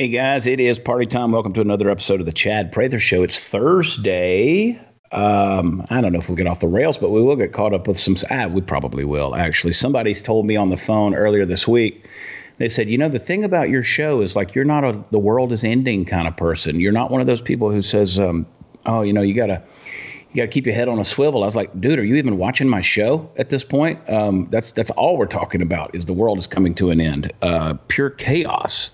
Hey guys, it is party time. Welcome to another episode of the Chad Prather Show. It's Thursday. Um, I don't know if we'll get off the rails, but we will get caught up with some. Ah, we probably will, actually. Somebody's told me on the phone earlier this week. They said, you know, the thing about your show is like you're not a the world is ending kind of person. You're not one of those people who says, um, oh, you know, you gotta you got to keep your head on a swivel. I was like, dude, are you even watching my show at this point? Um, that's that's all we're talking about is the world is coming to an end, uh, pure chaos,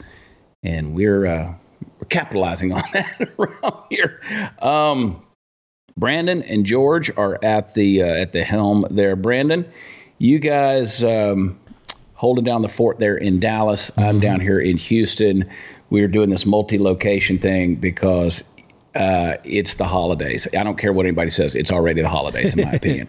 and we're uh, we're capitalizing on that around here. Um, Brandon and George are at the uh, at the helm there. Brandon, you guys um, holding down the fort there in Dallas. I'm mm-hmm. down here in Houston. We're doing this multi-location thing because uh, it's the holidays. I don't care what anybody says. It's already the holidays, in my opinion.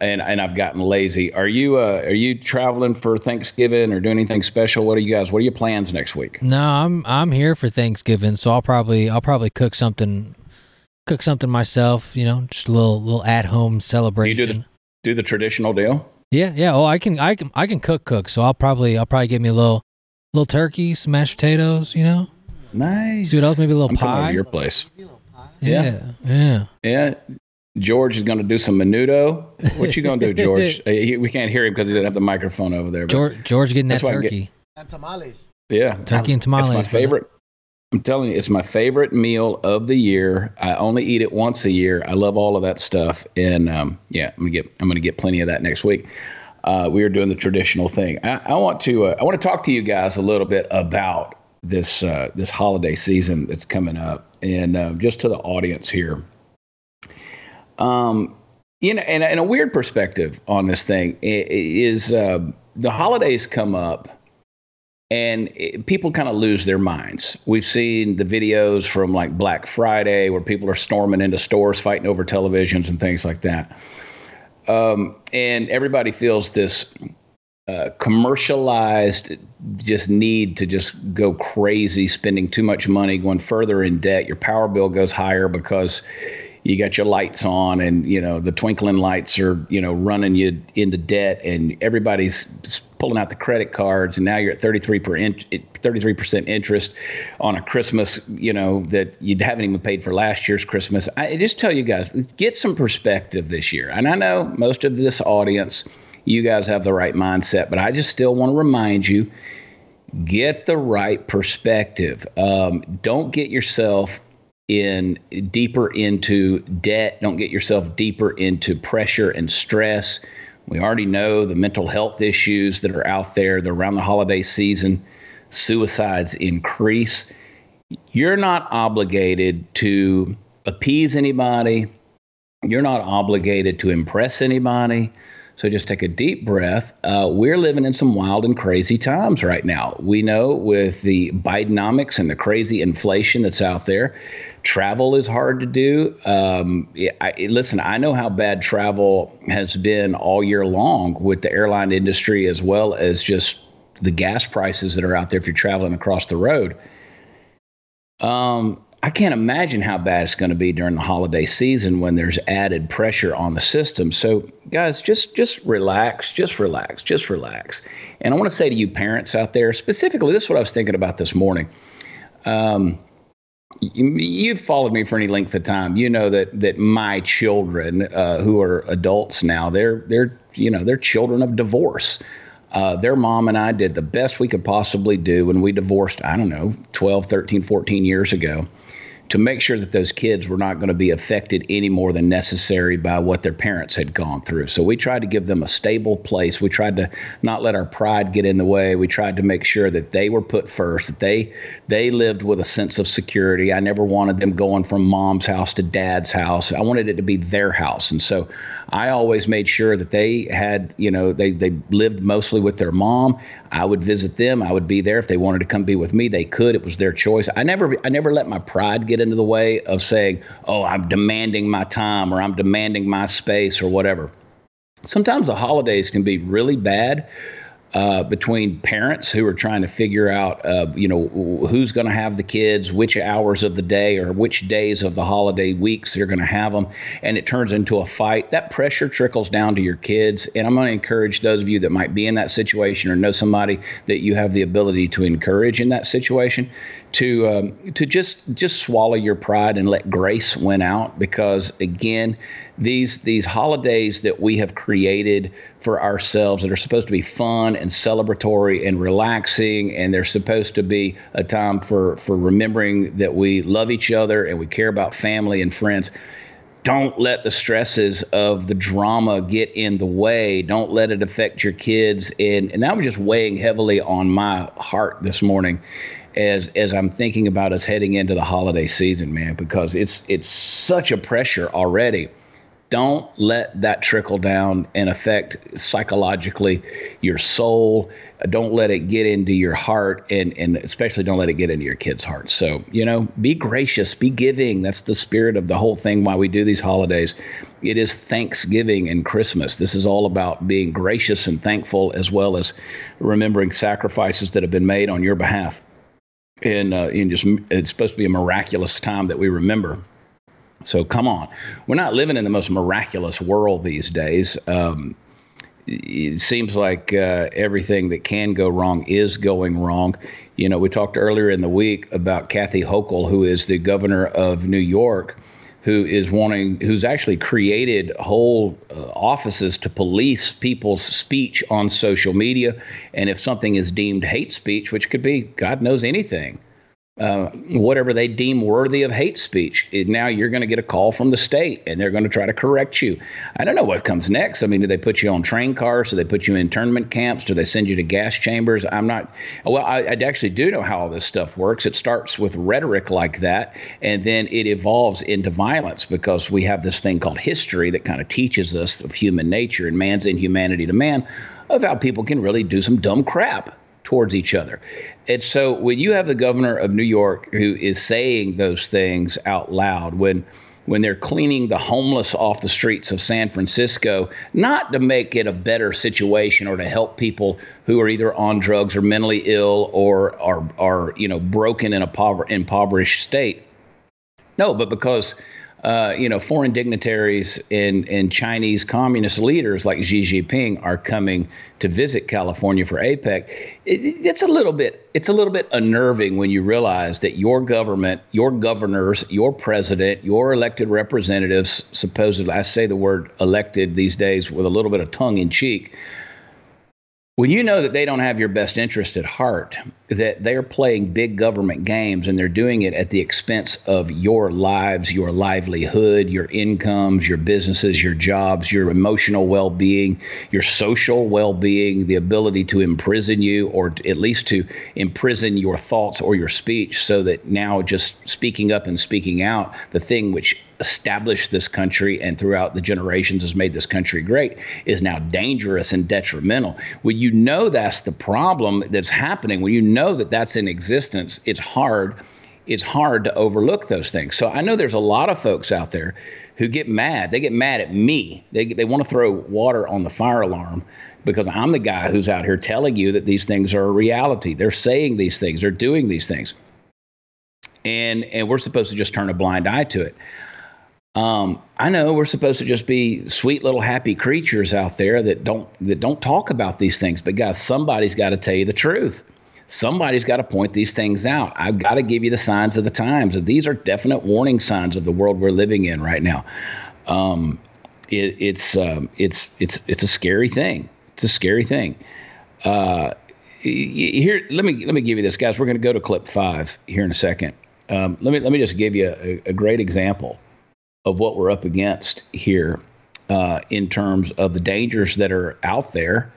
and and I've gotten lazy. Are you uh, are you traveling for Thanksgiving or doing anything special? What are you guys? What are your plans next week? No, I'm I'm here for Thanksgiving, so I'll probably I'll probably cook something cook something myself. You know, just a little little at home celebration. Do the, do the traditional deal. Yeah, yeah. Oh, I can I can I can cook cook. So I'll probably I'll probably get me a little little turkey, some mashed potatoes. You know. Nice. See what else? Maybe a little I'm pie. your place. Yeah, yeah. Yeah. George is going to do some menudo. What you going to do, George? He, we can't hear him because he didn't have the microphone over there. George, George getting that turkey. Get, and tamales. Yeah. Turkey and tamales. It's my favorite. I'm telling you, it's my favorite meal of the year. I only eat it once a year. I love all of that stuff, and um, yeah, I'm gonna get I'm gonna get plenty of that next week. Uh, we are doing the traditional thing. I, I want to uh, I want to talk to you guys a little bit about this uh, this holiday season that's coming up and uh, just to the audience here. Um, you know, and, and a weird perspective on this thing is uh, the holidays come up and it, people kind of lose their minds. We've seen the videos from like Black Friday where people are storming into stores fighting over televisions and things like that. Um, and everybody feels this uh, commercialized just need to just go crazy spending too much money going further in debt. Your power bill goes higher because you got your lights on and you know the twinkling lights are you know running you into debt and everybody's pulling out the credit cards and now you're at 33 per in, 33% interest on a christmas you know that you haven't even paid for last year's christmas. I just tell you guys get some perspective this year. And i know most of this audience you guys have the right mindset. But I just still want to remind you get the right perspective. Um, don't get yourself in deeper into debt. Don't get yourself deeper into pressure and stress. We already know the mental health issues that are out there. They're around the holiday season. Suicides increase. You're not obligated to appease anybody. You're not obligated to impress anybody. So just take a deep breath. Uh, we're living in some wild and crazy times right now. We know with the Bidenomics and the crazy inflation that's out there, travel is hard to do. Um, I, listen, I know how bad travel has been all year long with the airline industry as well as just the gas prices that are out there if you're traveling across the road. Um, I can't imagine how bad it's going to be during the holiday season when there's added pressure on the system. So, guys, just just relax, just relax, just relax. And I want to say to you parents out there, specifically, this is what I was thinking about this morning. Um, you, have followed me for any length of time. You know that that my children, uh, who are adults now, they're they're you know they're children of divorce. Uh, their mom and I did the best we could possibly do when we divorced, I don't know, 12, 13, 14 years ago to make sure that those kids were not going to be affected any more than necessary by what their parents had gone through. So we tried to give them a stable place. We tried to not let our pride get in the way. We tried to make sure that they were put first, that they they lived with a sense of security. I never wanted them going from mom's house to dad's house. I wanted it to be their house. And so I always made sure that they had, you know, they they lived mostly with their mom. I would visit them. I would be there if they wanted to come be with me. They could. It was their choice. I never I never let my pride get into the way of saying, "Oh, I'm demanding my time or I'm demanding my space or whatever." Sometimes the holidays can be really bad uh, between parents who are trying to figure out, uh, you know, who's going to have the kids, which hours of the day or which days of the holiday weeks they're going to have them, and it turns into a fight. That pressure trickles down to your kids, and I'm going to encourage those of you that might be in that situation or know somebody that you have the ability to encourage in that situation to um, to just just swallow your pride and let grace win out because again these these holidays that we have created for ourselves that are supposed to be fun and celebratory and relaxing and they're supposed to be a time for for remembering that we love each other and we care about family and friends don't let the stresses of the drama get in the way. Don't let it affect your kids. And, and that was just weighing heavily on my heart this morning as as I'm thinking about us heading into the holiday season, man, because it's it's such a pressure already. Don't let that trickle down and affect psychologically your soul. Don't let it get into your heart, and and especially don't let it get into your kids' hearts. So you know, be gracious, be giving. That's the spirit of the whole thing. Why we do these holidays, it is Thanksgiving and Christmas. This is all about being gracious and thankful, as well as remembering sacrifices that have been made on your behalf and uh, and just it's supposed to be a miraculous time that we remember. So come on, we're not living in the most miraculous world these days. Um, it seems like uh, everything that can go wrong is going wrong. You know, we talked earlier in the week about Kathy Hochul, who is the governor of New York who is wanting, who's actually created whole uh, offices to police people's speech on social media. And if something is deemed hate speech, which could be God knows anything, uh, whatever they deem worthy of hate speech. Now you're going to get a call from the state and they're going to try to correct you. I don't know what comes next. I mean, do they put you on train cars? Do they put you in internment camps? Do they send you to gas chambers? I'm not, well, I, I actually do know how all this stuff works. It starts with rhetoric like that and then it evolves into violence because we have this thing called history that kind of teaches us of human nature and man's inhumanity to man of how people can really do some dumb crap towards each other. And so when you have the governor of New York who is saying those things out loud, when when they're cleaning the homeless off the streets of San Francisco, not to make it a better situation or to help people who are either on drugs or mentally ill or are are you know broken in a pover- impoverished state. No, but because uh, you know, foreign dignitaries and, and Chinese communist leaders like Xi Jinping are coming to visit California for APEC. It, it's a little bit it's a little bit unnerving when you realize that your government, your governors, your president, your elected representatives, supposedly I say the word elected these days with a little bit of tongue in cheek, when you know that they don't have your best interest at heart, that they're playing big government games and they're doing it at the expense of your lives, your livelihood, your incomes, your businesses, your jobs, your emotional well being, your social well being, the ability to imprison you or at least to imprison your thoughts or your speech so that now just speaking up and speaking out, the thing which established this country and throughout the generations has made this country great is now dangerous and detrimental. When you know that's the problem that's happening, when you know that that's in existence, it's hard. It's hard to overlook those things. So I know there's a lot of folks out there who get mad. They get mad at me. They, they want to throw water on the fire alarm because I'm the guy who's out here telling you that these things are a reality. They're saying these things, they're doing these things. And, and we're supposed to just turn a blind eye to it. Um, I know we're supposed to just be sweet little happy creatures out there that don't that don't talk about these things, but guys, somebody's got to tell you the truth. Somebody's got to point these things out. I've got to give you the signs of the times, these are definite warning signs of the world we're living in right now. Um, it, it's um, it's it's it's a scary thing. It's a scary thing. Uh, here, let me let me give you this, guys. We're going to go to clip five here in a second. Um, let me let me just give you a, a great example of what we're up against here uh, in terms of the dangers that are out there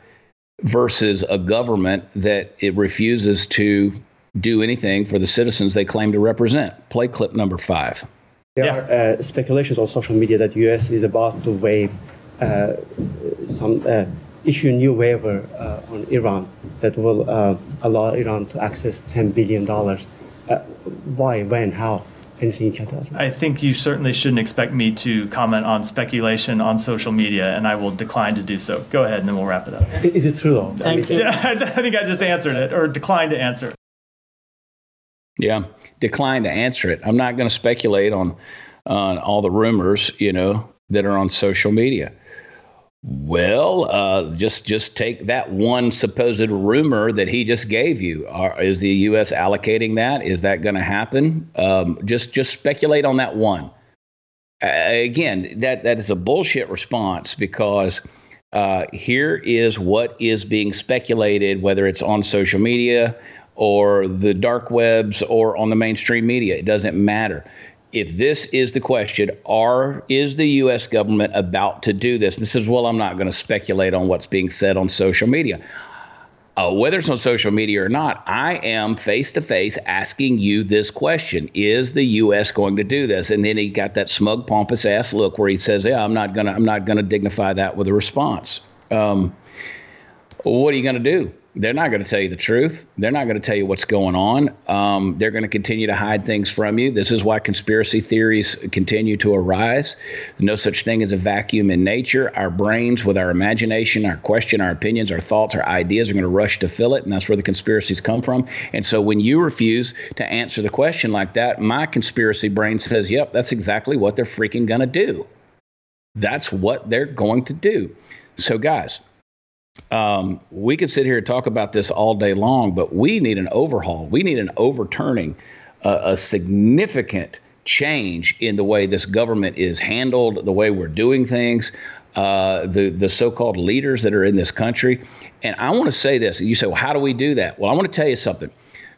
versus a government that it refuses to do anything for the citizens they claim to represent. Play clip number five. There yeah. are uh, speculations on social media that U.S. is about to waive uh, some uh, issue new waiver uh, on Iran that will uh, allow Iran to access 10 billion dollars. why, when, how? Anything you can tell us? I think you certainly shouldn't expect me to comment on speculation on social media, and I will decline to do so. Go ahead, and then we'll wrap it up. Is it true though? Thank you. Yeah, I think I just answered it, or declined to answer it. Yeah, declined to answer it. I'm not going to speculate on on all the rumors, you know, that are on social media. Well, uh, just just take that one supposed rumor that he just gave you. Are, is the U.S. allocating that? Is that going to happen? Um, just just speculate on that one. Uh, again, that that is a bullshit response because uh, here is what is being speculated, whether it's on social media or the dark webs or on the mainstream media. It doesn't matter if this is the question, are is the U.S. government about to do this? This is well, I'm not going to speculate on what's being said on social media. Uh, whether it's on social media or not, I am face to face asking you this question: Is the U.S. going to do this? And then he got that smug, pompous ass look where he says, "Yeah, I'm not gonna, I'm not gonna dignify that with a response." Um, what are you going to do? They're not going to tell you the truth. They're not going to tell you what's going on. Um, they're going to continue to hide things from you. This is why conspiracy theories continue to arise. No such thing as a vacuum in nature. Our brains, with our imagination, our question, our opinions, our thoughts, our ideas, are going to rush to fill it, and that's where the conspiracies come from. And so when you refuse to answer the question like that, my conspiracy brain says, yep, that's exactly what they're freaking going to do. That's what they're going to do. So, guys, um, we could sit here and talk about this all day long, but we need an overhaul. We need an overturning, uh, a significant change in the way this government is handled, the way we're doing things, uh, the the so-called leaders that are in this country. And I want to say this. You say, well, how do we do that? Well, I want to tell you something.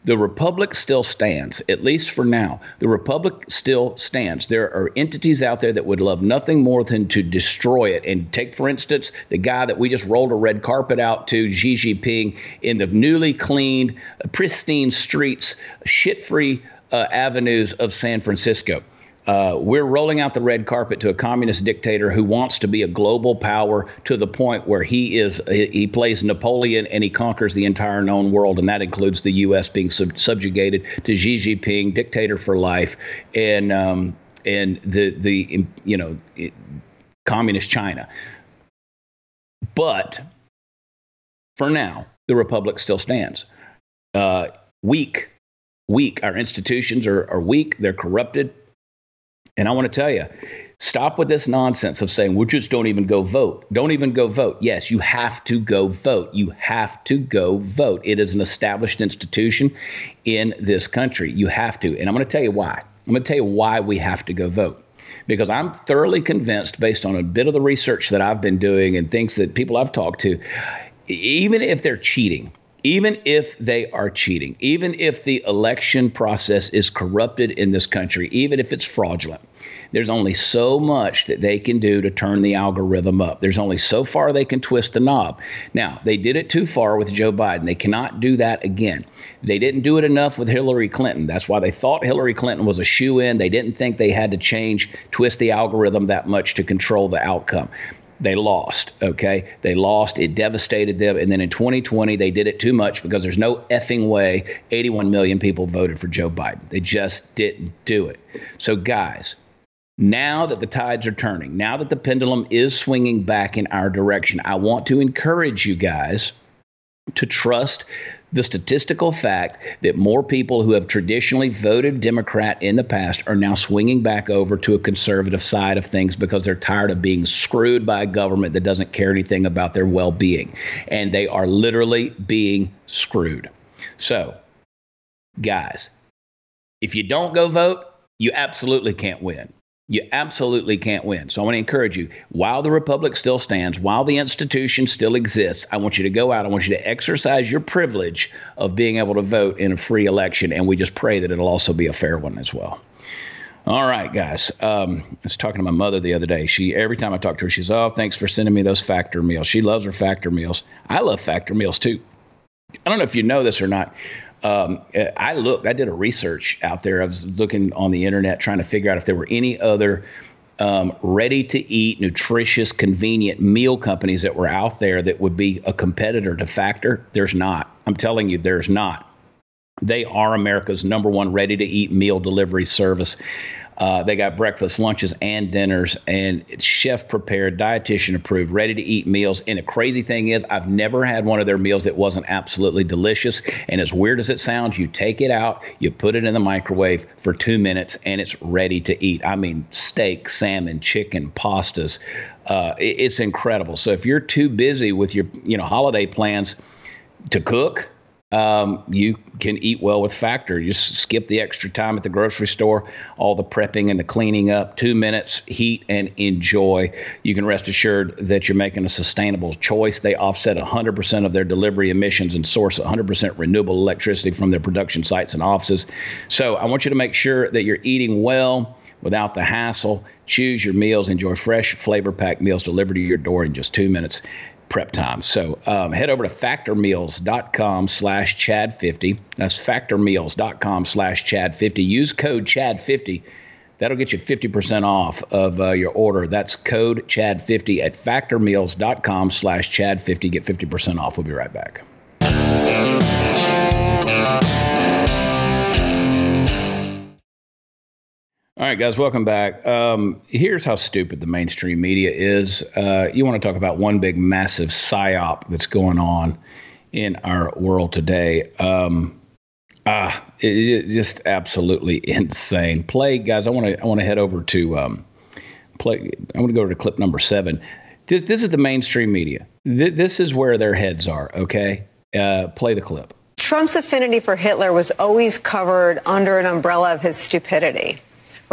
The republic still stands, at least for now. The republic still stands. There are entities out there that would love nothing more than to destroy it. And take, for instance, the guy that we just rolled a red carpet out to, Xi Jinping, in the newly cleaned, pristine streets, shit free uh, avenues of San Francisco. Uh, we're rolling out the red carpet to a communist dictator who wants to be a global power to the point where he is he plays Napoleon and he conquers the entire known world, and that includes the U.S. being sub- subjugated to Xi Jinping, dictator for life, and um, and the the you know communist China. But for now, the republic still stands. Uh, weak, weak. Our institutions are, are weak. They're corrupted and I want to tell you, stop with this nonsense of saying, we just don't even go vote. Don't even go vote. Yes, you have to go vote. You have to go vote. It is an established institution in this country. You have to. And I'm going to tell you why. I'm going to tell you why we have to go vote. Because I'm thoroughly convinced, based on a bit of the research that I've been doing and things that people I've talked to, even if they're cheating, even if they are cheating, even if the election process is corrupted in this country, even if it's fraudulent, there's only so much that they can do to turn the algorithm up. There's only so far they can twist the knob. Now, they did it too far with Joe Biden. They cannot do that again. They didn't do it enough with Hillary Clinton. That's why they thought Hillary Clinton was a shoe in. They didn't think they had to change, twist the algorithm that much to control the outcome they lost. Okay, they lost. It devastated them. And then in 2020, they did it too much because there's no effing way 81 million people voted for Joe Biden. They just didn't do it. So, guys, now that the tides are turning, now that the pendulum is swinging back in our direction, I want to encourage you guys to trust the statistical fact that more people who have traditionally voted Democrat in the past are now swinging back over to a conservative side of things because they're tired of being screwed by a government that doesn't care anything about their well being. And they are literally being screwed. So, guys, if you don't go vote, you absolutely can't win. You absolutely can't win. So I want to encourage you while the Republic still stands, while the institution still exists, I want you to go out. I want you to exercise your privilege of being able to vote in a free election. And we just pray that it'll also be a fair one as well. All right, guys. Um, I was talking to my mother the other day. She every time I talk to her, she's, "Oh, thanks for sending me those factor meals." She loves her factor meals. I love factor meals too. I don't know if you know this or not um, I looked, I did a research out there. I was looking on the internet trying to figure out if there were any other um, ready to eat, nutritious, convenient meal companies that were out there that would be a competitor to Factor. There's not. I'm telling you, there's not. They are America's number one ready to eat meal delivery service. Uh, they got breakfast, lunches, and dinners, and chef prepared, dietitian approved, ready to eat meals. And the crazy thing is, I've never had one of their meals that wasn't absolutely delicious. And as weird as it sounds, you take it out, you put it in the microwave for two minutes, and it's ready to eat. I mean, steak, salmon, chicken, pastas. Uh, it, it's incredible. So if you're too busy with your, you know, holiday plans to cook, um, you can eat well with Factor. You just skip the extra time at the grocery store, all the prepping and the cleaning up, two minutes, heat and enjoy. You can rest assured that you're making a sustainable choice. They offset 100% of their delivery emissions and source 100% renewable electricity from their production sites and offices. So I want you to make sure that you're eating well without the hassle. Choose your meals, enjoy fresh, flavor packed meals delivered to your door in just two minutes prep time. So um, head over to factormeals.com slash chad50. That's factormeals.com slash chad50. Use code chad50. That'll get you 50% off of uh, your order. That's code chad50 at factormeals.com slash chad50. Get 50% off. We'll be right back. All right, guys, welcome back. Um, here's how stupid the mainstream media is. Uh, you want to talk about one big, massive psyop that's going on in our world today. Um, ah, it, it, just absolutely insane. Play, guys. I want to. I want to head over to um, play. I want to go to clip number seven. This, this is the mainstream media. Th- this is where their heads are. Okay, uh, play the clip. Trump's affinity for Hitler was always covered under an umbrella of his stupidity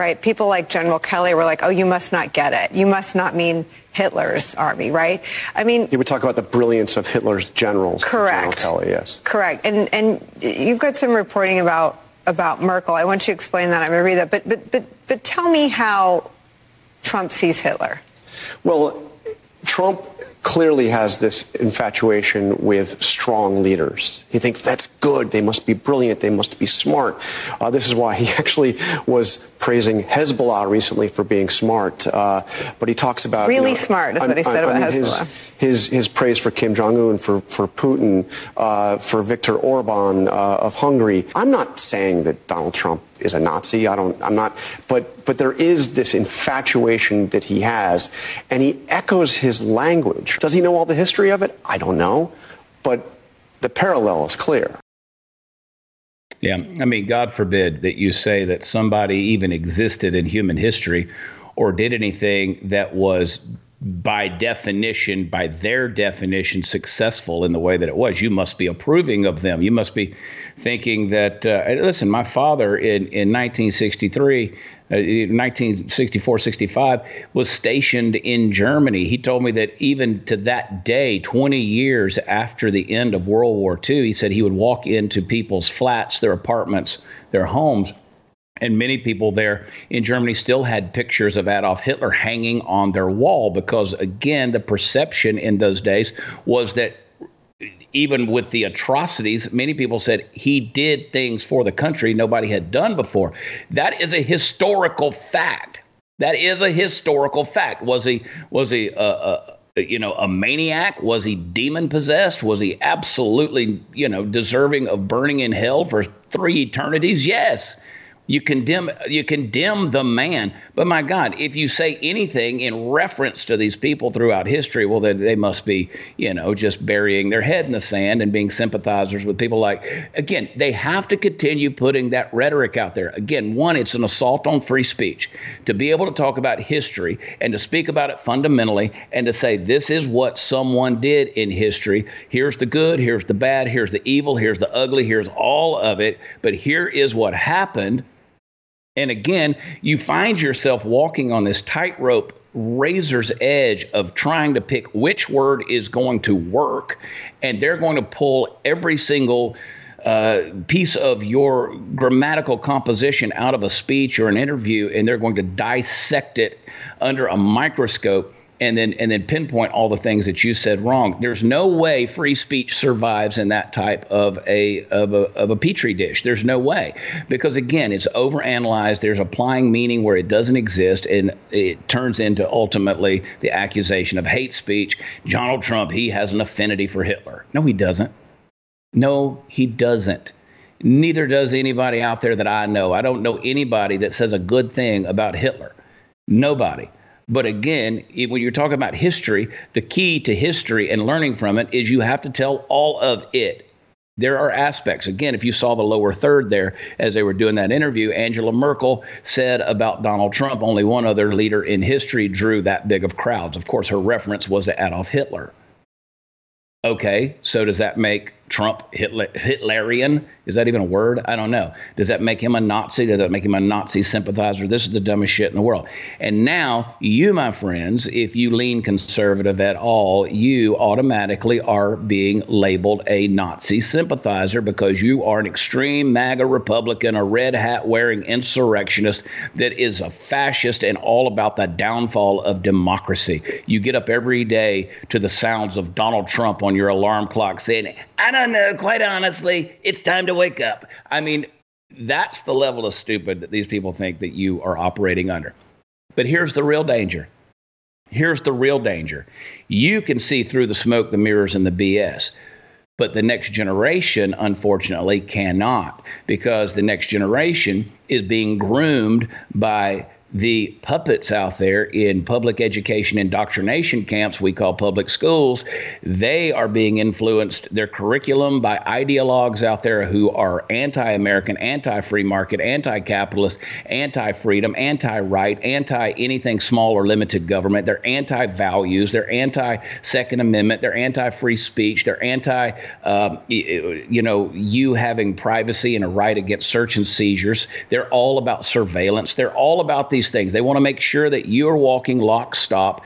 right? People like General Kelly were like, oh, you must not get it. You must not mean Hitler's army, right? I mean, you would talk about the brilliance of Hitler's generals. Correct. General Kelly, yes. Correct. And and you've got some reporting about about Merkel. I want you to explain that. I'm going to read that. But but but but tell me how Trump sees Hitler. Well, Trump clearly has this infatuation with strong leaders. He thinks that's good. They must be brilliant. They must be smart. Uh, this is why he actually was praising Hezbollah recently for being smart. Uh, but he talks about really you know, smart is what he said I, about mean, Hezbollah. His, his, his praise for Kim Jong Un, for for Putin, uh, for Viktor Orban uh, of Hungary. I'm not saying that Donald Trump is a Nazi. I don't. I'm not. But but there is this infatuation that he has, and he echoes his language. Does he know all the history of it? I don't know, but the parallel is clear. Yeah, I mean, God forbid that you say that somebody even existed in human history or did anything that was by definition, by their definition, successful in the way that it was. You must be approving of them. You must be thinking that, uh, listen, my father in, in 1963 1964 65 was stationed in Germany. He told me that even to that day, 20 years after the end of World War II, he said he would walk into people's flats, their apartments, their homes. And many people there in Germany still had pictures of Adolf Hitler hanging on their wall because, again, the perception in those days was that even with the atrocities, many people said he did things for the country nobody had done before. That is a historical fact. That is a historical fact. Was he was he a, a you know a maniac? Was he demon possessed? Was he absolutely you know deserving of burning in hell for three eternities? Yes. You condemn you condemn the man. But my God, if you say anything in reference to these people throughout history, well, then they must be, you know, just burying their head in the sand and being sympathizers with people like again, they have to continue putting that rhetoric out there. Again, one, it's an assault on free speech. To be able to talk about history and to speak about it fundamentally and to say this is what someone did in history. Here's the good, here's the bad, here's the evil, here's the ugly, here's all of it. But here is what happened and again, you find yourself walking on this tightrope razor's edge of trying to pick which word is going to work. And they're going to pull every single uh, piece of your grammatical composition out of a speech or an interview, and they're going to dissect it under a microscope and then and then pinpoint all the things that you said wrong. There's no way free speech survives in that type of a of a of a petri dish. There's no way because again, it's overanalyzed. There's applying meaning where it doesn't exist, and it turns into ultimately the accusation of hate speech. Donald Trump, he has an affinity for Hitler. No, he doesn't. No, he doesn't. Neither does anybody out there that I know. I don't know anybody that says a good thing about Hitler. Nobody. But again, when you're talking about history, the key to history and learning from it is you have to tell all of it. There are aspects. Again, if you saw the lower third there as they were doing that interview, Angela Merkel said about Donald Trump, only one other leader in history drew that big of crowds. Of course, her reference was to Adolf Hitler. Okay, so does that make Trump Hitler, Hitlerian? Is that even a word? I don't know. Does that make him a Nazi? Does that make him a Nazi sympathizer? This is the dumbest shit in the world. And now, you, my friends, if you lean conservative at all, you automatically are being labeled a Nazi sympathizer because you are an extreme MAGA Republican, a red hat wearing insurrectionist that is a fascist and all about the downfall of democracy. You get up every day to the sounds of Donald Trump on your alarm clock saying, I don't know, quite honestly, it's time to wake up. I mean, that's the level of stupid that these people think that you are operating under. But here's the real danger. Here's the real danger. You can see through the smoke, the mirrors, and the BS. But the next generation, unfortunately, cannot because the next generation is being groomed by the puppets out there in public education indoctrination camps we call public schools they are being influenced. Their curriculum by ideologues out there who are anti-american anti-free market anti-capitalist anti-freedom anti-right anti-anything small or limited government. They're anti-values. They're anti-second amendment. They're anti-free speech. They're anti um, you know you having privacy and a right against search and seizures. They're all about surveillance. They're all about these these things. They want to make sure that you are walking lockstop,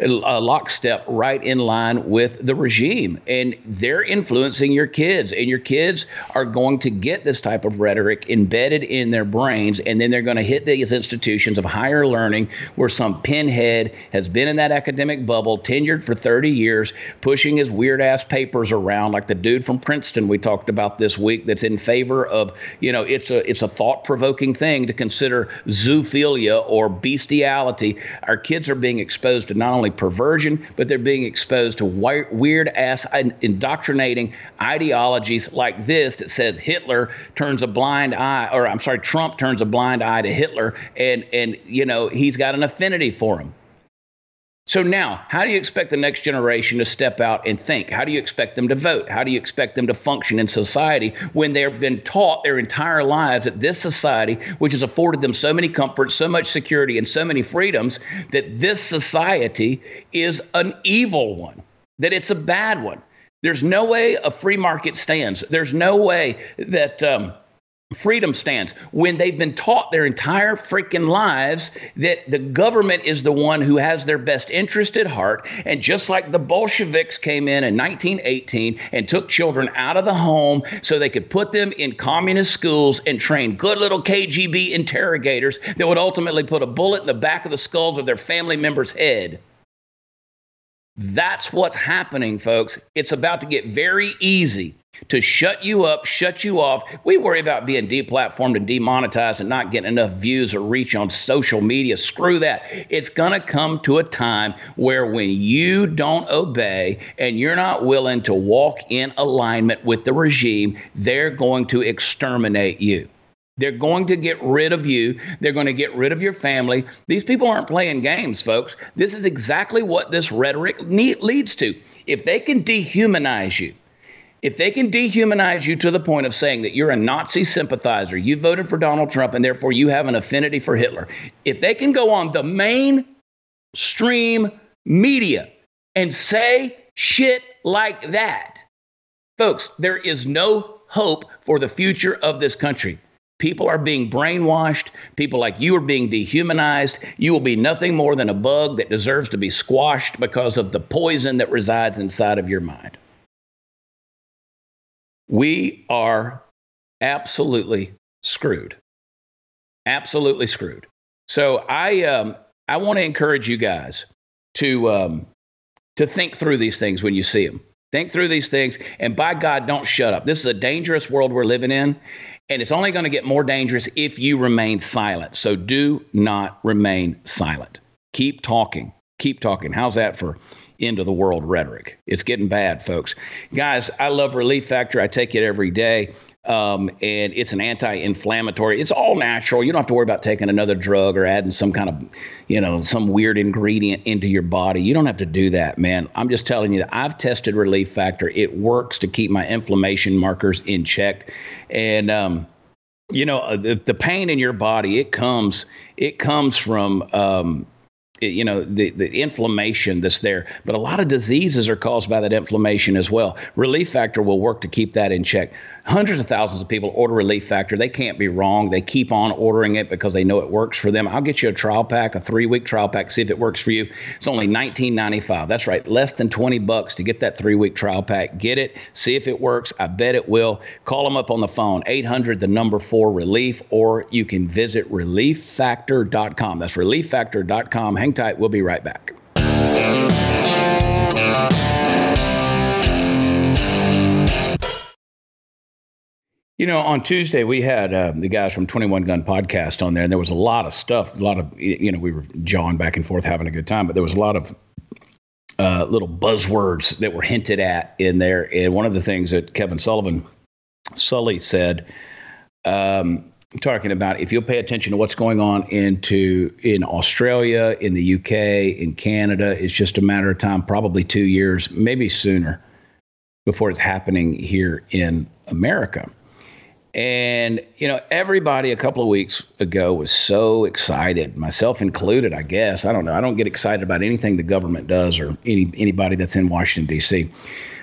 lockstep right in line with the regime. And they're influencing your kids, and your kids are going to get this type of rhetoric embedded in their brains, and then they're going to hit these institutions of higher learning where some pinhead has been in that academic bubble, tenured for 30 years, pushing his weird ass papers around, like the dude from Princeton we talked about this week that's in favor of, you know, it's a it's a thought provoking thing to consider zoophilia or bestiality, our kids are being exposed to not only perversion, but they're being exposed to weird ass indoctrinating ideologies like this that says Hitler turns a blind eye, or I'm sorry, Trump turns a blind eye to Hitler, and and you know he's got an affinity for him. So now, how do you expect the next generation to step out and think? How do you expect them to vote? How do you expect them to function in society when they've been taught their entire lives that this society, which has afforded them so many comforts, so much security, and so many freedoms, that this society is an evil one, that it's a bad one? There's no way a free market stands. There's no way that. Um, freedom stands when they've been taught their entire freaking lives that the government is the one who has their best interest at heart. And just like the Bolsheviks came in in 1918 and took children out of the home so they could put them in communist schools and train good little KGB interrogators that would ultimately put a bullet in the back of the skulls of their family members' head. That's what's happening, folks. It's about to get very easy to shut you up, shut you off. We worry about being deplatformed and demonetized and not getting enough views or reach on social media. Screw that. It's going to come to a time where when you don't obey and you're not willing to walk in alignment with the regime, they're going to exterminate you. They're going to get rid of you. They're going to get rid of your family. These people aren't playing games, folks. This is exactly what this rhetoric leads to. If they can dehumanize you, if they can dehumanize you to the point of saying that you're a Nazi sympathizer, you voted for Donald Trump, and therefore you have an affinity for Hitler, if they can go on the mainstream media and say shit like that, folks, there is no hope for the future of this country. People are being brainwashed. People like you are being dehumanized. You will be nothing more than a bug that deserves to be squashed because of the poison that resides inside of your mind. We are absolutely screwed. Absolutely screwed. So I um, I want to encourage you guys to um, to think through these things when you see them. Think through these things, and by God, don't shut up. This is a dangerous world we're living in, and it's only going to get more dangerous if you remain silent. So do not remain silent. Keep talking. Keep talking. How's that for end of the world rhetoric. It's getting bad, folks. Guys, I love Relief Factor. I take it every day. Um, and it's an anti-inflammatory. It's all natural. You don't have to worry about taking another drug or adding some kind of, you know, some weird ingredient into your body. You don't have to do that, man. I'm just telling you that I've tested Relief Factor. It works to keep my inflammation markers in check, and um, you know, uh, the, the pain in your body it comes it comes from um, you know the the inflammation that's there. But a lot of diseases are caused by that inflammation as well. Relief factor will work to keep that in check hundreds of thousands of people order relief factor. They can't be wrong. They keep on ordering it because they know it works for them. I'll get you a trial pack a three week trial pack see if it works for you. It's only 19.95 that's right less than 20 bucks to get that three week trial pack. Get it see if it works. I bet it will. Call them up on the phone 800 the number 4 relief or you can visit relieffactor.com that's relieffactor.com Hang tight. We'll be right back. You know, on Tuesday we had uh, the guys from Twenty One Gun Podcast on there, and there was a lot of stuff. A lot of you know, we were jawing back and forth, having a good time, but there was a lot of uh, little buzzwords that were hinted at in there. And one of the things that Kevin Sullivan, Sully said, um, talking about if you'll pay attention to what's going on into in Australia, in the UK, in Canada, it's just a matter of time, probably two years, maybe sooner, before it's happening here in America. And, you know, everybody a couple of weeks ago was so excited, myself included, I guess. I don't know. I don't get excited about anything the government does or any anybody that's in Washington, D.C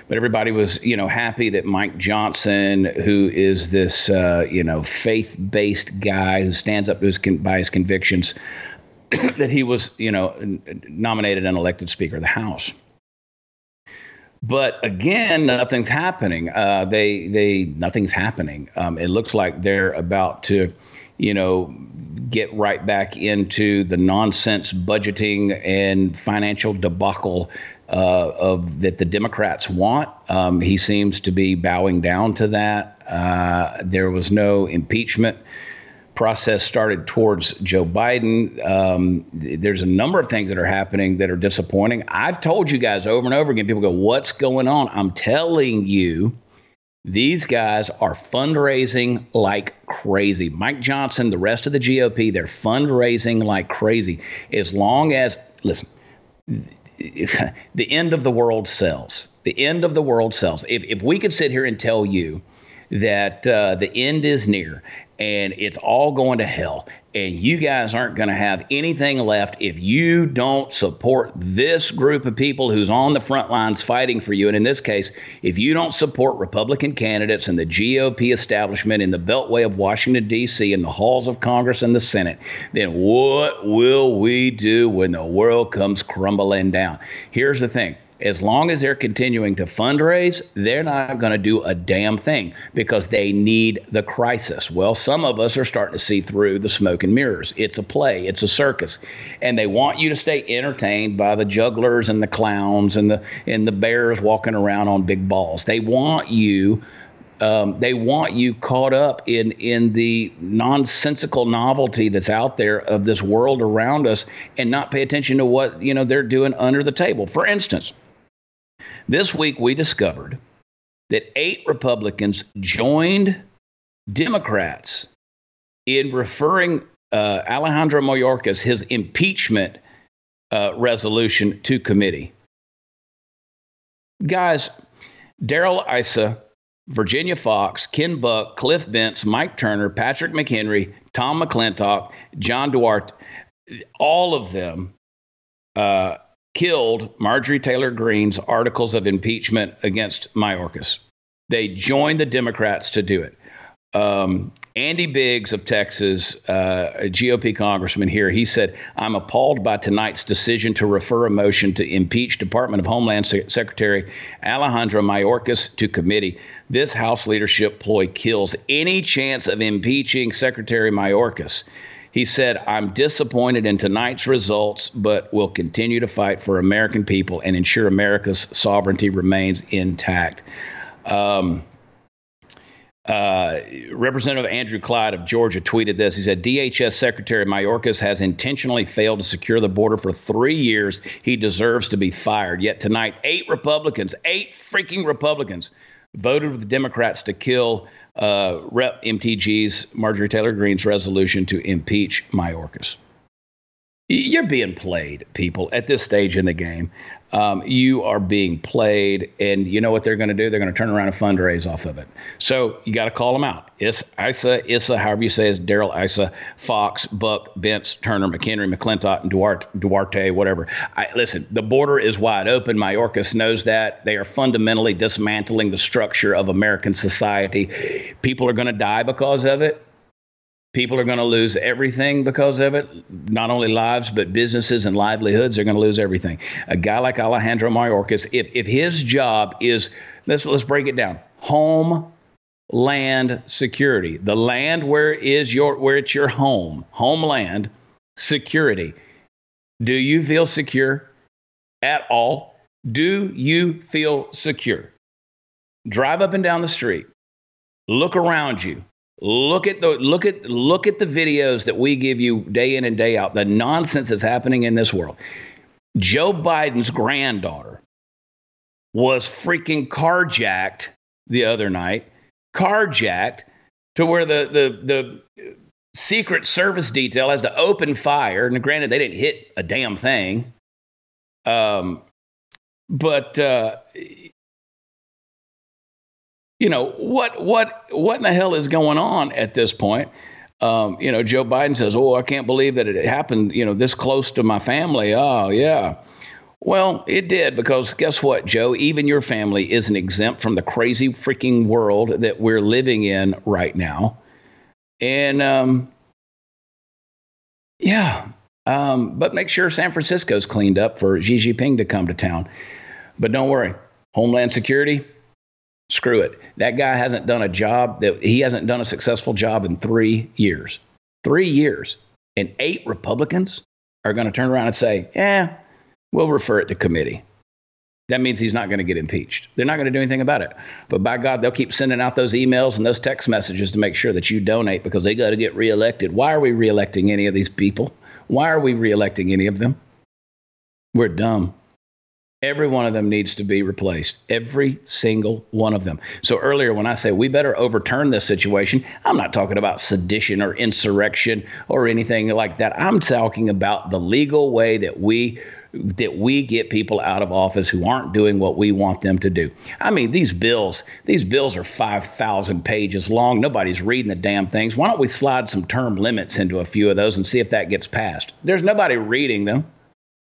but everybody was, you know, happy that Mike Johnson, who is this, uh, you know, faith-based guy who stands up to his, by his convictions, that he was, you know, nominated and elected Speaker of the House. But again, nothing's happening. Uh, they they nothing's happening. Um, it looks like they're about to, you know, get right back into the nonsense budgeting and financial debacle uh, of that the Democrats want. Um, he seems to be bowing down to that. Uh, there was no impeachment process started towards Joe Biden. Um, there's a number of things that are happening that are disappointing. I've told you guys over and over again. People go, "What's going on?" I'm telling you. These guys are fundraising like crazy. Mike Johnson, the rest of the GOP, they're fundraising like crazy. As long as, listen, the end of the world sells. The end of the world sells. If, if we could sit here and tell you that uh, the end is near and it's all going to hell. And you guys aren't going to have anything left if you don't support this group of people who's on the front lines fighting for you. And in this case if you don't support republican candidates and the gop establishment in the beltway of washington d.c in the halls of congress and the senate then what will we do when the world comes crumbling down? Here's the thing as long as they're continuing to fundraise, they're not going to do a damn thing because they need the crisis. Well, some of us are starting to see through the smoke and mirrors. It's a play, it's a circus. And they want you to stay entertained by the jugglers and the clowns and the and the bears walking around on big balls. They want you um, they want you caught up in in the nonsensical novelty that's out there of this world around us and not pay attention to what you know they're doing under the table. For instance, this week, we discovered that eight Republicans joined Democrats in referring uh, Alejandro Mayorkas his impeachment uh, resolution to committee. Guys, Darrell Issa, Virginia Foxx, Ken Buck, Cliff Bentz, Mike Turner, Patrick McHenry, Tom McClintock, John Duarte, all of them uh, killed Marjorie Taylor Greene's articles of impeachment against Mayorkas. They joined the Democrats to do it. Um, Andy Biggs of Texas, uh, a GOP congressman here, he said, I'm appalled by tonight's decision to refer a motion to impeach Department of Homeland Secretary Alejandro Mayorkas to committee. This House leadership ploy kills any chance of impeaching Secretary Mayorkas. He said, I'm disappointed in tonight's results, but will continue to fight for American people and ensure America's sovereignty remains intact. Um, uh, Representative Andrew Clyde of Georgia tweeted this. He said, DHS Secretary Mayorkas has intentionally failed to secure the border for three years. He deserves to be fired. Yet tonight, eight Republicans, eight freaking Republicans, voted with Democrats to kill uh, Rep MTG's Marjorie Taylor Greene's resolution to impeach Mayorkas. You're being played, people, at this stage in the game. Um, you are being played, and you know what they're going to do? They're going to turn around and fundraise off of it. So you got to call them out. It's Issa, Issa, however you say it, Darrell Issa, Foxx, Buck, Bentz, Turner, McHenry, McClintock, and Duarte, Duarte whatever. I, listen, the border is wide open. Mayorkas knows that. They are fundamentally dismantling the structure of American society. People are going to die because of it. People are going to lose everything because of it. Not only lives, but businesses and livelihoods are going to lose everything. A guy like Alejandro Mayorkas, if, if his job is, let's, let's break it down home land security, the land where is your where it's your home, homeland security. Do you feel secure at all? Do you feel secure? Drive up and down the street. Look around you. Look at the look at look at the videos that we give you day in and day out. The nonsense that's happening in this world. Joe Biden's granddaughter was freaking carjacked the other night. Carjacked to where the the the Secret Service detail has to open fire. And granted, they didn't hit a damn thing. Um, but uh, you know what what what in the hell is going on at this point? Um, you know, Joe Biden says, "Oh, I can't believe that it happened. You know, this close to my family." Oh, yeah. Well, it did because guess what, Joe? Even your family isn't exempt from the crazy freaking world that we're living in right now. And um, yeah, um, but make sure San Francisco's cleaned up for Xi Jinping to come to town. But don't worry, Homeland Security, Screw it. That guy hasn't done a job that he hasn't done a successful job in three years. Three years. And eight Republicans are going to turn around and say, yeah, we'll refer it to committee. That means he's not going to get impeached. They're not going to do anything about it. But by God, they'll keep sending out those emails and those text messages to make sure that you donate because they got to get reelected. Why are we reelecting any of these people? Why are we reelecting any of them? We're dumb. Every one of them needs to be replaced. Every single one of them. So earlier, when I say we better overturn this situation, I'm not talking about sedition or insurrection or anything like that. I'm talking about the legal way that we that we get people out of office who aren't doing what we want them to do. I mean, these bills, these bills are 5,000 pages long. Nobody's reading the damn things. Why don't we slide some term limits into a few of those and see if that gets passed? There's nobody reading them.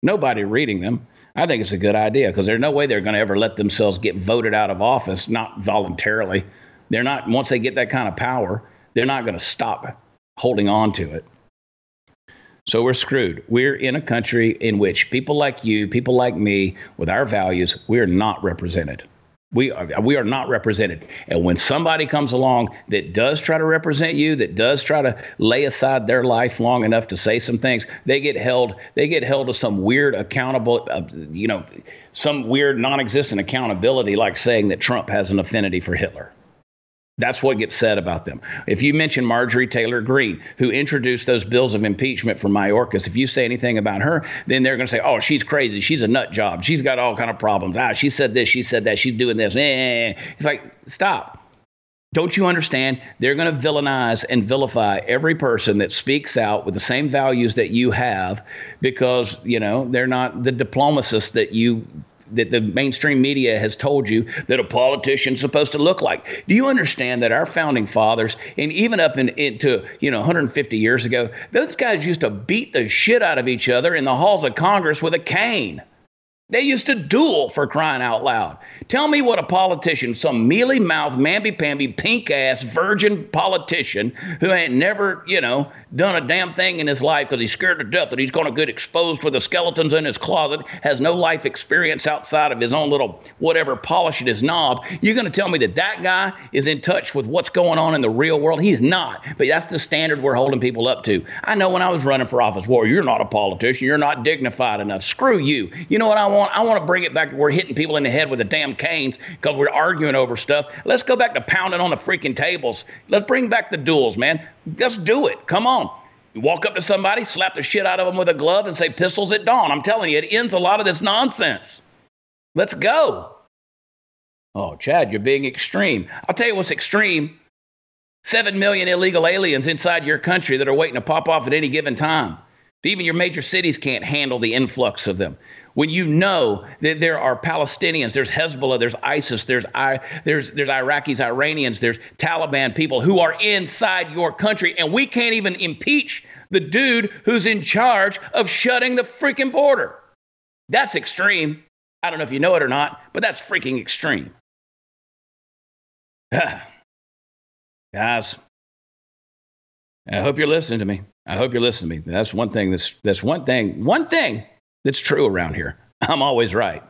Nobody reading them. I think it's a good idea because there's no way they're going to ever let themselves get voted out of office, not voluntarily. They're not, once they get that kind of power, they're not going to stop holding on to it. So we're screwed. We're in a country in which people like you, people like me, with our values, we're not represented. We are, we are not represented. And when somebody comes along that does try to represent you, that does try to lay aside their life long enough to say some things, they get held they get held to some weird accountable uh, you know, some weird non-existent accountability like saying that Trump has an affinity for Hitler. That's what gets said about them. If you mention Marjorie Taylor Greene, who introduced those bills of impeachment for Mayorkas, if you say anything about her, then they're going to say, "Oh, she's crazy. She's a nut job. She's got all kind of problems. Ah, she said this. She said that. She's doing this." Eh. It's like, stop. Don't you understand? They're going to villainize and vilify every person that speaks out with the same values that you have, because you know they're not the diplomatists that you that the mainstream media has told you that a politician's supposed to look like. Do you understand that our founding fathers, and even up in, into you know 150 years ago, those guys used to beat the shit out of each other in the halls of Congress with a cane. They used to duel for crying out loud. Tell me what a politician, some mealy mouthed, mamby pamby, pink ass, virgin politician who ain't never, you know, done a damn thing in his life because he's scared to death that he's going to get exposed with the skeletons in his closet, has no life experience outside of his own little whatever polishing his knob. You're going to tell me that that guy is in touch with what's going on in the real world? He's not. But that's the standard we're holding people up to. I know when I was running for office, well, you're not a politician. You're not dignified enough. Screw you. You know what I want? I want to bring it back to we're hitting people in the head with the damn canes because we're arguing over stuff. Let's go back to pounding on the freaking tables. Let's bring back the duels, man. Let's do it. Come on. You walk up to somebody, slap the shit out of them with a glove, and say pistols at dawn. I'm telling you, it ends a lot of this nonsense. Let's go. Oh, Chad, you're being extreme. I'll tell you what's extreme. Seven million illegal aliens inside your country that are waiting to pop off at any given time. Even your major cities can't handle the influx of them. When you know that there are Palestinians, there's Hezbollah, there's ISIS, there's I, there's there's Iraqis, Iranians, there's Taliban people who are inside your country, and we can't even impeach the dude who's in charge of shutting the freaking border. That's extreme. I don't know if you know it or not, but that's freaking extreme. Guys, I hope you're listening to me. I hope you're listening to me. That's one thing that's that's one thing, one thing that's true around here. I'm always right.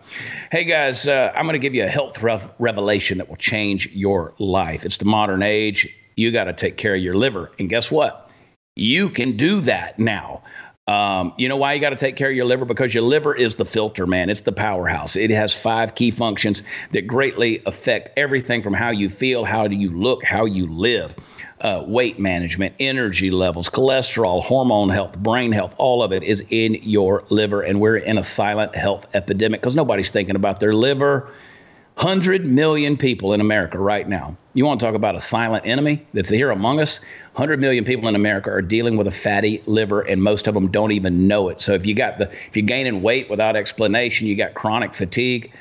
Hey guys, uh, I'm going to give you a health rev- revelation that will change your life. It's the modern age. You got to take care of your liver. And guess what? You can do that now. Um, you know why you got to take care of your liver? Because your liver is the filter, man. It's the powerhouse. It has five key functions that greatly affect everything from how you feel, how do you look, how you live. Uh, weight management, energy levels, cholesterol, hormone health, brain health, all of it is in your liver. And we're in a silent health epidemic because nobody's thinking about their liver. 100 million people in America right now. You want to talk about a silent enemy that's here among us? 100 million people in America are dealing with a fatty liver, and most of them don't even know it. So if you got the if you're gaining weight without explanation, you got chronic fatigue.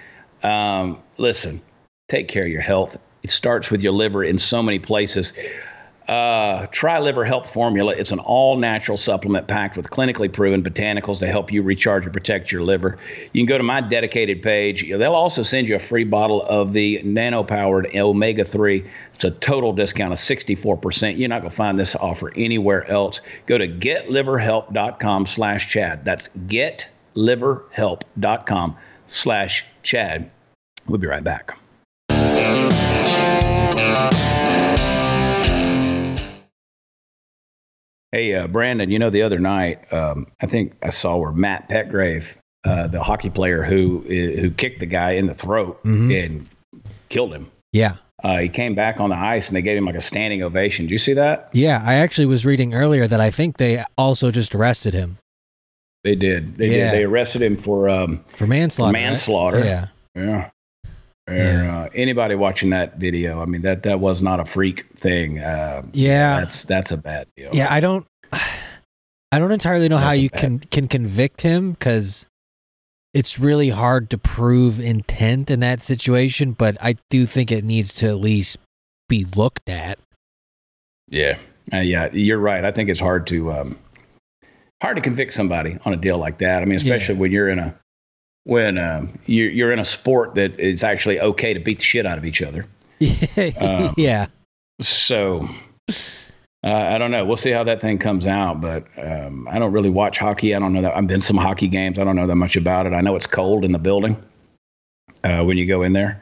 Um, listen, take care of your health. It starts with your liver in so many places. Uh, Try Liver Health Formula. It's an all natural supplement packed with clinically proven botanicals to help you recharge and protect your liver. You can go to my dedicated page. They'll also send you a free bottle of the nano powered omega 3. It's a total discount of 64%. You're not going to find this offer anywhere else. Go to getliverhelp.com slash Chad. That's getliverhelp.com slash Chad. We'll be right back. Hey, uh, Brandon, you know, the other night, um, I think I saw where Matt Petgrave, uh, the hockey player who who kicked the guy in the throat Mhm. and killed him, Yeah. uh, he came back on the ice and they gave him like a standing ovation. Did you see that? Yeah. I actually was reading earlier that I think they also just arrested him They did. They Yeah. did. They arrested him for um, for manslaughter. right? manslaughter. Yeah. Yeah. Uh, anybody watching that video, I mean that that was not a freak thing. Uh, Yeah. that's that's a bad deal. Yeah, I don't I don't entirely know how That's a you bad- can can convict him cuz it's really hard to prove intent in that situation, but I do think it needs to at least be looked at. Yeah, uh, yeah, you're right. I think it's hard to um, hard to convict somebody on a deal like that. I mean, especially Yeah. when you're in a when um, you're you're in a sport that it's actually okay to beat the shit out of each other. Um, yeah. So uh, I don't know. We'll see how that thing comes out. But um, I don't really watch hockey. I don't know that I've been to some hockey games. I don't know that much about it. I know it's cold in the building uh, when you go in there,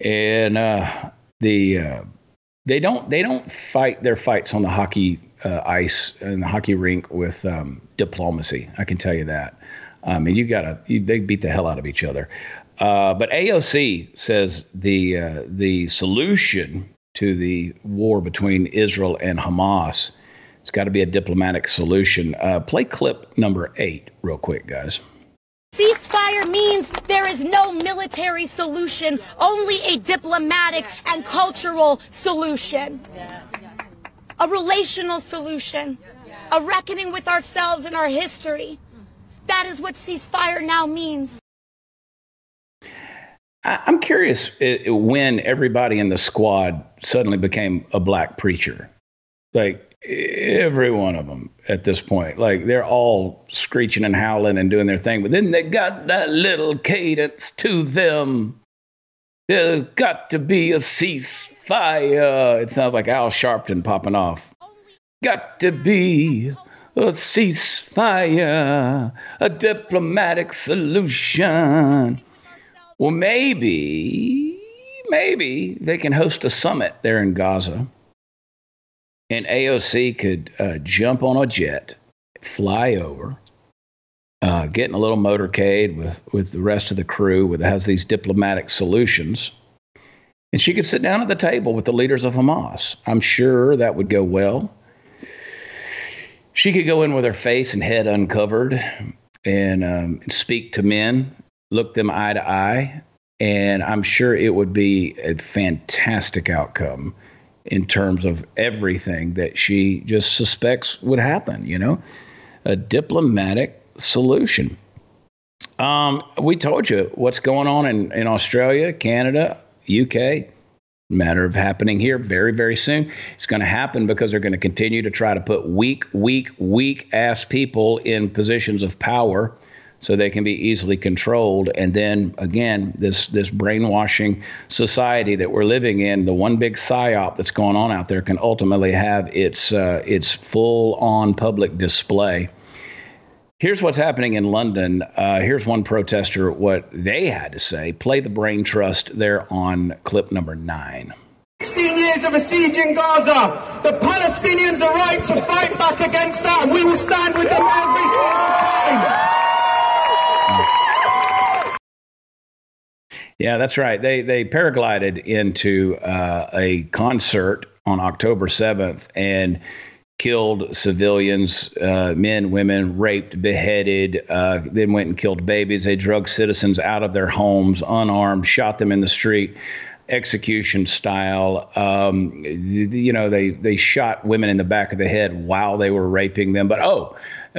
and uh, the uh, they don't they don't fight their fights on the hockey uh, ice and the hockey rink with um, diplomacy. I can tell you that. I mean, you gotta they beat the hell out of each other. Uh, but AOC says the uh, the solution to the war between Israel and Hamas, it's got to be a diplomatic solution. Uh, play clip number eight, real quick, guys. Ceasefire means there is no military solution, only a diplomatic and cultural solution. A relational solution. A reckoning with ourselves and our history. That is what ceasefire now means. I'm curious uh, when everybody in the squad suddenly became a black preacher. Like every one of them at this point. Like they're all screeching and howling and doing their thing, but then they got that little cadence to them. There's got to be a ceasefire. It sounds like Al Sharpton popping off. Got to be a ceasefire, a diplomatic solution. Well, maybe, maybe they can host a summit there in Gaza, and AOC could uh, jump on a jet, fly over, uh, get in a little motorcade with with the rest of the crew, with has these diplomatic solutions, and she could sit down at the table with the leaders of Hamas. I'm sure that would go well. She could go in with her face and head uncovered and um, speak to men look them eye to eye And I'm sure it would be a fantastic outcome in terms of everything that she just suspects would happen, you know, a diplomatic solution. Um, we told you what's going on in, in Australia, Canada, UK. Matter of happening here very, very soon. It's going to happen because they're going to continue to try to put weak, weak, weak ass people in positions of power so they can be easily controlled. And then again, this this brainwashing society that we're living in, the one big psyop that's going on out there, can ultimately have its uh, its full on public display. Here's what's happening in London. Uh, here's one protester, what they had to say. Play the brain trust there on clip number nine. 16 years of a siege in Gaza. The Palestinians are right to fight back against that, and we will stand with them every single time. Yeah, that's right. They they paraglided into uh, a concert on October 7th and killed civilians, uh, men, women, raped, beheaded, uh, then went and killed babies. They drug citizens out of their homes unarmed, shot them in the street execution style. Um, you know, they they shot women in the back of the head while they were raping them. But oh,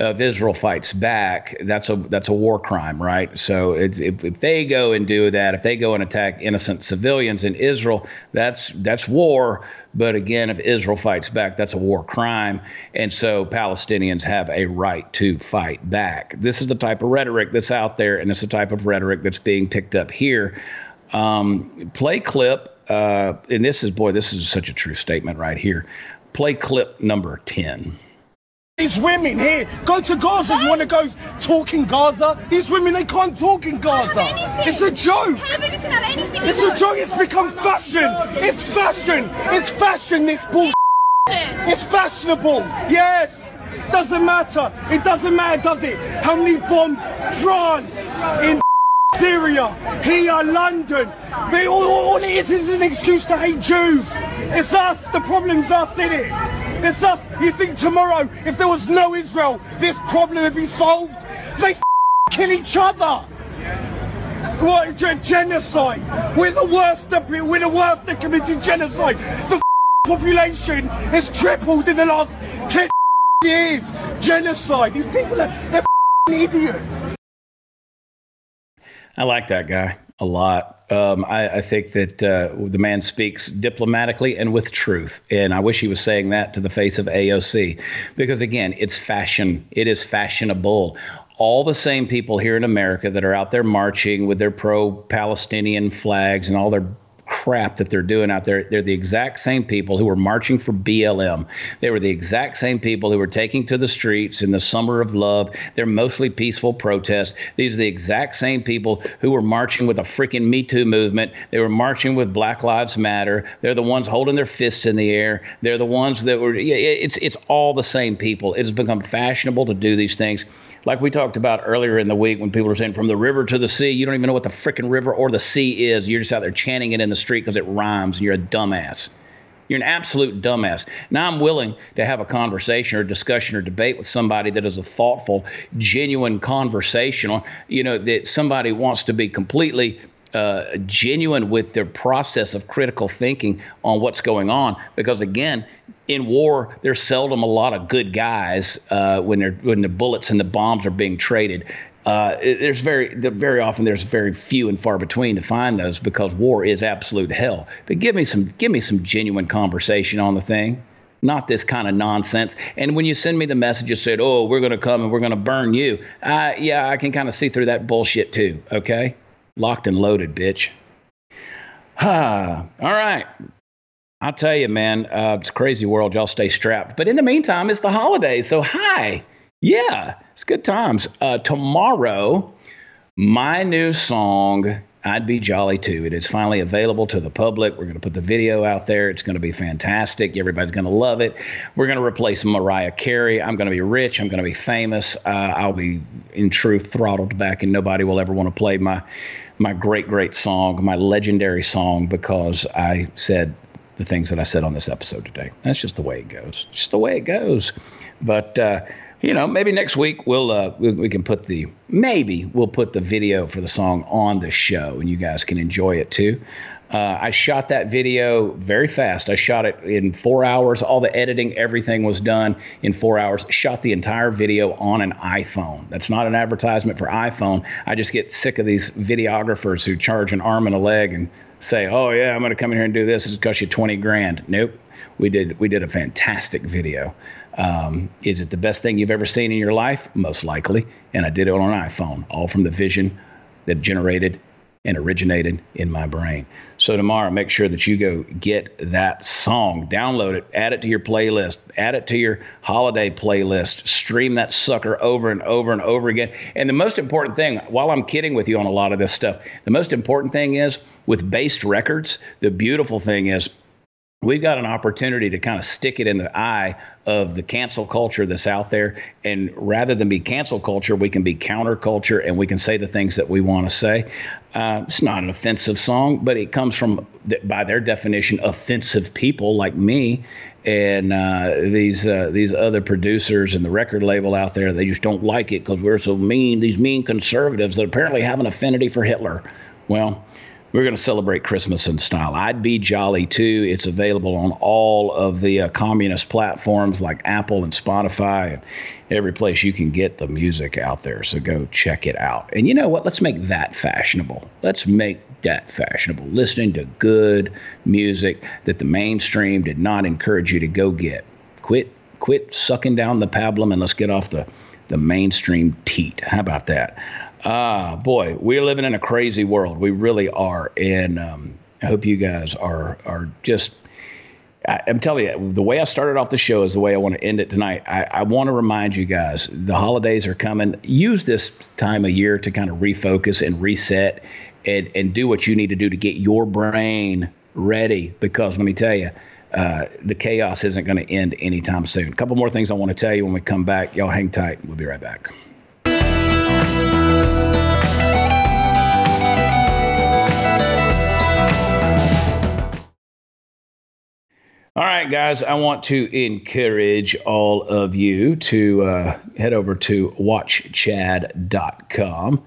if Israel fights back, that's a that's a war crime, right? So if, if they go and do that, if they go and attack innocent civilians in Israel, that's that's war. But again, if Israel fights back, that's a war crime, and so Palestinians have a right to fight back. This is the type of rhetoric that's out there, and it's the type of rhetoric that's being picked up here. Um, play clip, uh, and this is, boy, this is such a true statement right here. Play clip number 10. These women here, go to Gaza. You want to go talk in Gaza? These women, they can't talk in Gaza. It's a joke. It's a joke. It's become fashion. It's fashion. It's fashion, this bull. It's fashionable. Yes. Doesn't matter. It doesn't matter, does it? How many bombs? France, in Syria, here, London. All, all it is is an excuse to hate Jews. It's us. The problem's us, isn't it? It's us. You think tomorrow, if there was no Israel, this problem would be solved? They kill each other. What genocide? We're the worst. We're the worst that committed genocide. The population has tripled in the last ten years. Genocide. These people are they're idiots. I like that guy a lot. Um, I, I, think that uh, the man speaks diplomatically and with truth. And I wish he was saying that to the face of AOC because, again, it's fashion. It is fashionable. All the same people here in America that are out there marching with their pro Palestinian flags and all their crap that they're doing out there. They're the exact same people who were marching for BLM. They were the exact same people who were taking to the streets in the summer of love. They're mostly peaceful protests. These are the exact same people who were marching with a freaking Me Too movement. They were marching with Black Lives Matter. They're the ones holding their fists in the air. They're the ones that were. It's it's all the same people. It's become fashionable to do these things like we talked about earlier in the week when people are saying from the river to the sea, you don't even know what the freaking river or the sea is. You're just out there chanting it in the street because it rhymes and you're a dumbass. You're an absolute dumbass. Now I'm willing to have a conversation or discussion or debate with somebody that is a thoughtful, genuine conversational, you know, that somebody wants to be completely uh, genuine with their process of critical thinking on what's going on. Because again, in war, there's seldom a lot of good guys uh, when they're when the bullets and the bombs are being traded. Uh, there's very very often there's very few and far between to find those because war is absolute hell. But give me some give me some genuine conversation on the thing, not this kind of nonsense. And when you send me the message, messages said, "Oh, we're going to come and we're going to burn you," uh, yeah, I can kind of see through that bullshit too. Okay, locked and loaded, bitch. Ah, all right. I'll tell you, man, uh, it's a crazy world. Y'all stay strapped. But in the meantime, it's the holidays. So, hi. Yeah, it's good times. Uh, tomorrow, my new song, I'd Be Jolly Too. It is finally available to the public. We're going to put the video out there. It's going to be fantastic. Everybody's going to love it. We're going to replace Mariah Carey. I'm going to be rich. I'm going to be famous. Uh, I'll be, in truth, throttled back, and nobody will ever want to play my my great, great song, my legendary song, because I said the things that I said on this episode today. That's just the way it goes. Just the way it goes. But uh, you know, maybe next week we'll uh, we, we can put the maybe we'll put the video for the song on the show, and you guys can enjoy it too. Uh, I shot that video very fast. I shot it in four hours. All the editing, everything was done in four hours. Shot the entire video on an iPhone. That's not an advertisement for iPhone. I just get sick of these videographers who charge an arm and a leg and say, "Oh yeah, I'm going to come in here and do this. It's cost you 20 grand." Nope. We did we did a fantastic video. Um, is it the best thing you've ever seen in your life? Most likely. And I did it on an iPhone, all from the vision that generated and originated in my brain. So tomorrow, make sure that you go get that song, download it, add it to your playlist, add it to your holiday playlist, stream that sucker over and over and over again. And the most important thing, while I'm kidding with you on a lot of this stuff, the most important thing is with based records, the beautiful thing is we've got an opportunity to kind of stick it in the eye of the cancel culture that's out there. And rather than be cancel culture, we can be counterculture and we can say the things that we want to say. Uh, it's not an offensive song, but it comes from, by their definition, offensive people like me and uh, these uh, these other producers and the record label out there. They just don't like it because we're so mean. These mean conservatives that apparently have an affinity for Hitler. Well, we're going to celebrate Christmas in style. I'd be jolly too. It's available on all of the uh, communist platforms like Apple and Spotify and every place you can get the music out there. So go check it out. And you know what? Let's make that fashionable. Let's make that fashionable. Listening to good music that the mainstream did not encourage you to go get. Quit quit sucking down the pablum and let's get off the the mainstream teat. How about that? Ah, boy, we're living in a crazy world. We really are, and um, I hope you guys are are just. I, am telling you, the way I started off the show is the way I want to end it tonight. I, I want to remind you guys the holidays are coming. Use this time of year to kind of refocus and reset and, and do what you need to do to get your brain ready. Because let me tell you, uh, the chaos isn't going to end anytime soon. A couple more things I want to tell you when we come back. Y'all hang tight. We'll be right back. Right, guys, I want to encourage all of you to uh, head over to watchchad.com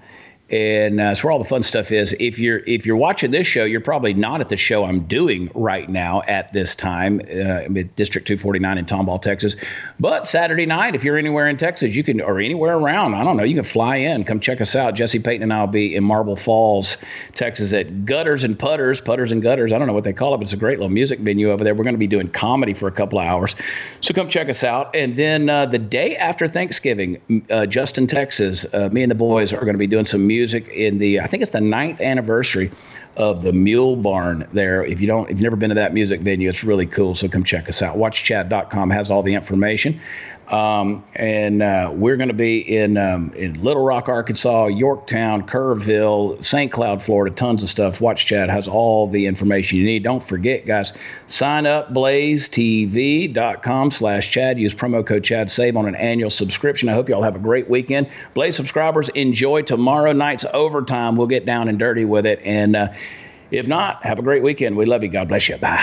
and uh, where all the fun stuff is. If you're if you're watching this show, you're probably not at the show I'm doing right now at this time, uh, District 249 in Tomball, Texas. But Saturday night, if you're anywhere in Texas, you can or anywhere around, I don't know, you can fly in, come check us out. Jesse Payton and I'll be in Marble Falls, Texas, at Gutters and Putters, Putters and Gutters. I don't know what they call it, but it's a great little music venue over there. We're going to be doing comedy for a couple of hours, so come check us out. And then uh, the day after Thanksgiving, uh, Justin, Texas, uh, me and the boys are going to be doing some music music in the I think it's the ninth anniversary of the Mule Barn there. If you don't, if you've never been to that music venue, it's really cool. So come check us out. WatchChad.com has all the information. Um, and uh, we're going to be in um, in Little Rock, Arkansas, Yorktown, Kerrville, St. Cloud, Florida. Tons of stuff. Watch Chad has all the information you need. Don't forget, guys, sign up blazetv.com slash Chad. Use promo code Chad. Save on an annual subscription. I hope you all have a great weekend. Blaze subscribers, enjoy tomorrow night's overtime. We'll get down and dirty with it. And uh, if not, have a great weekend. We love you. God bless you. Bye.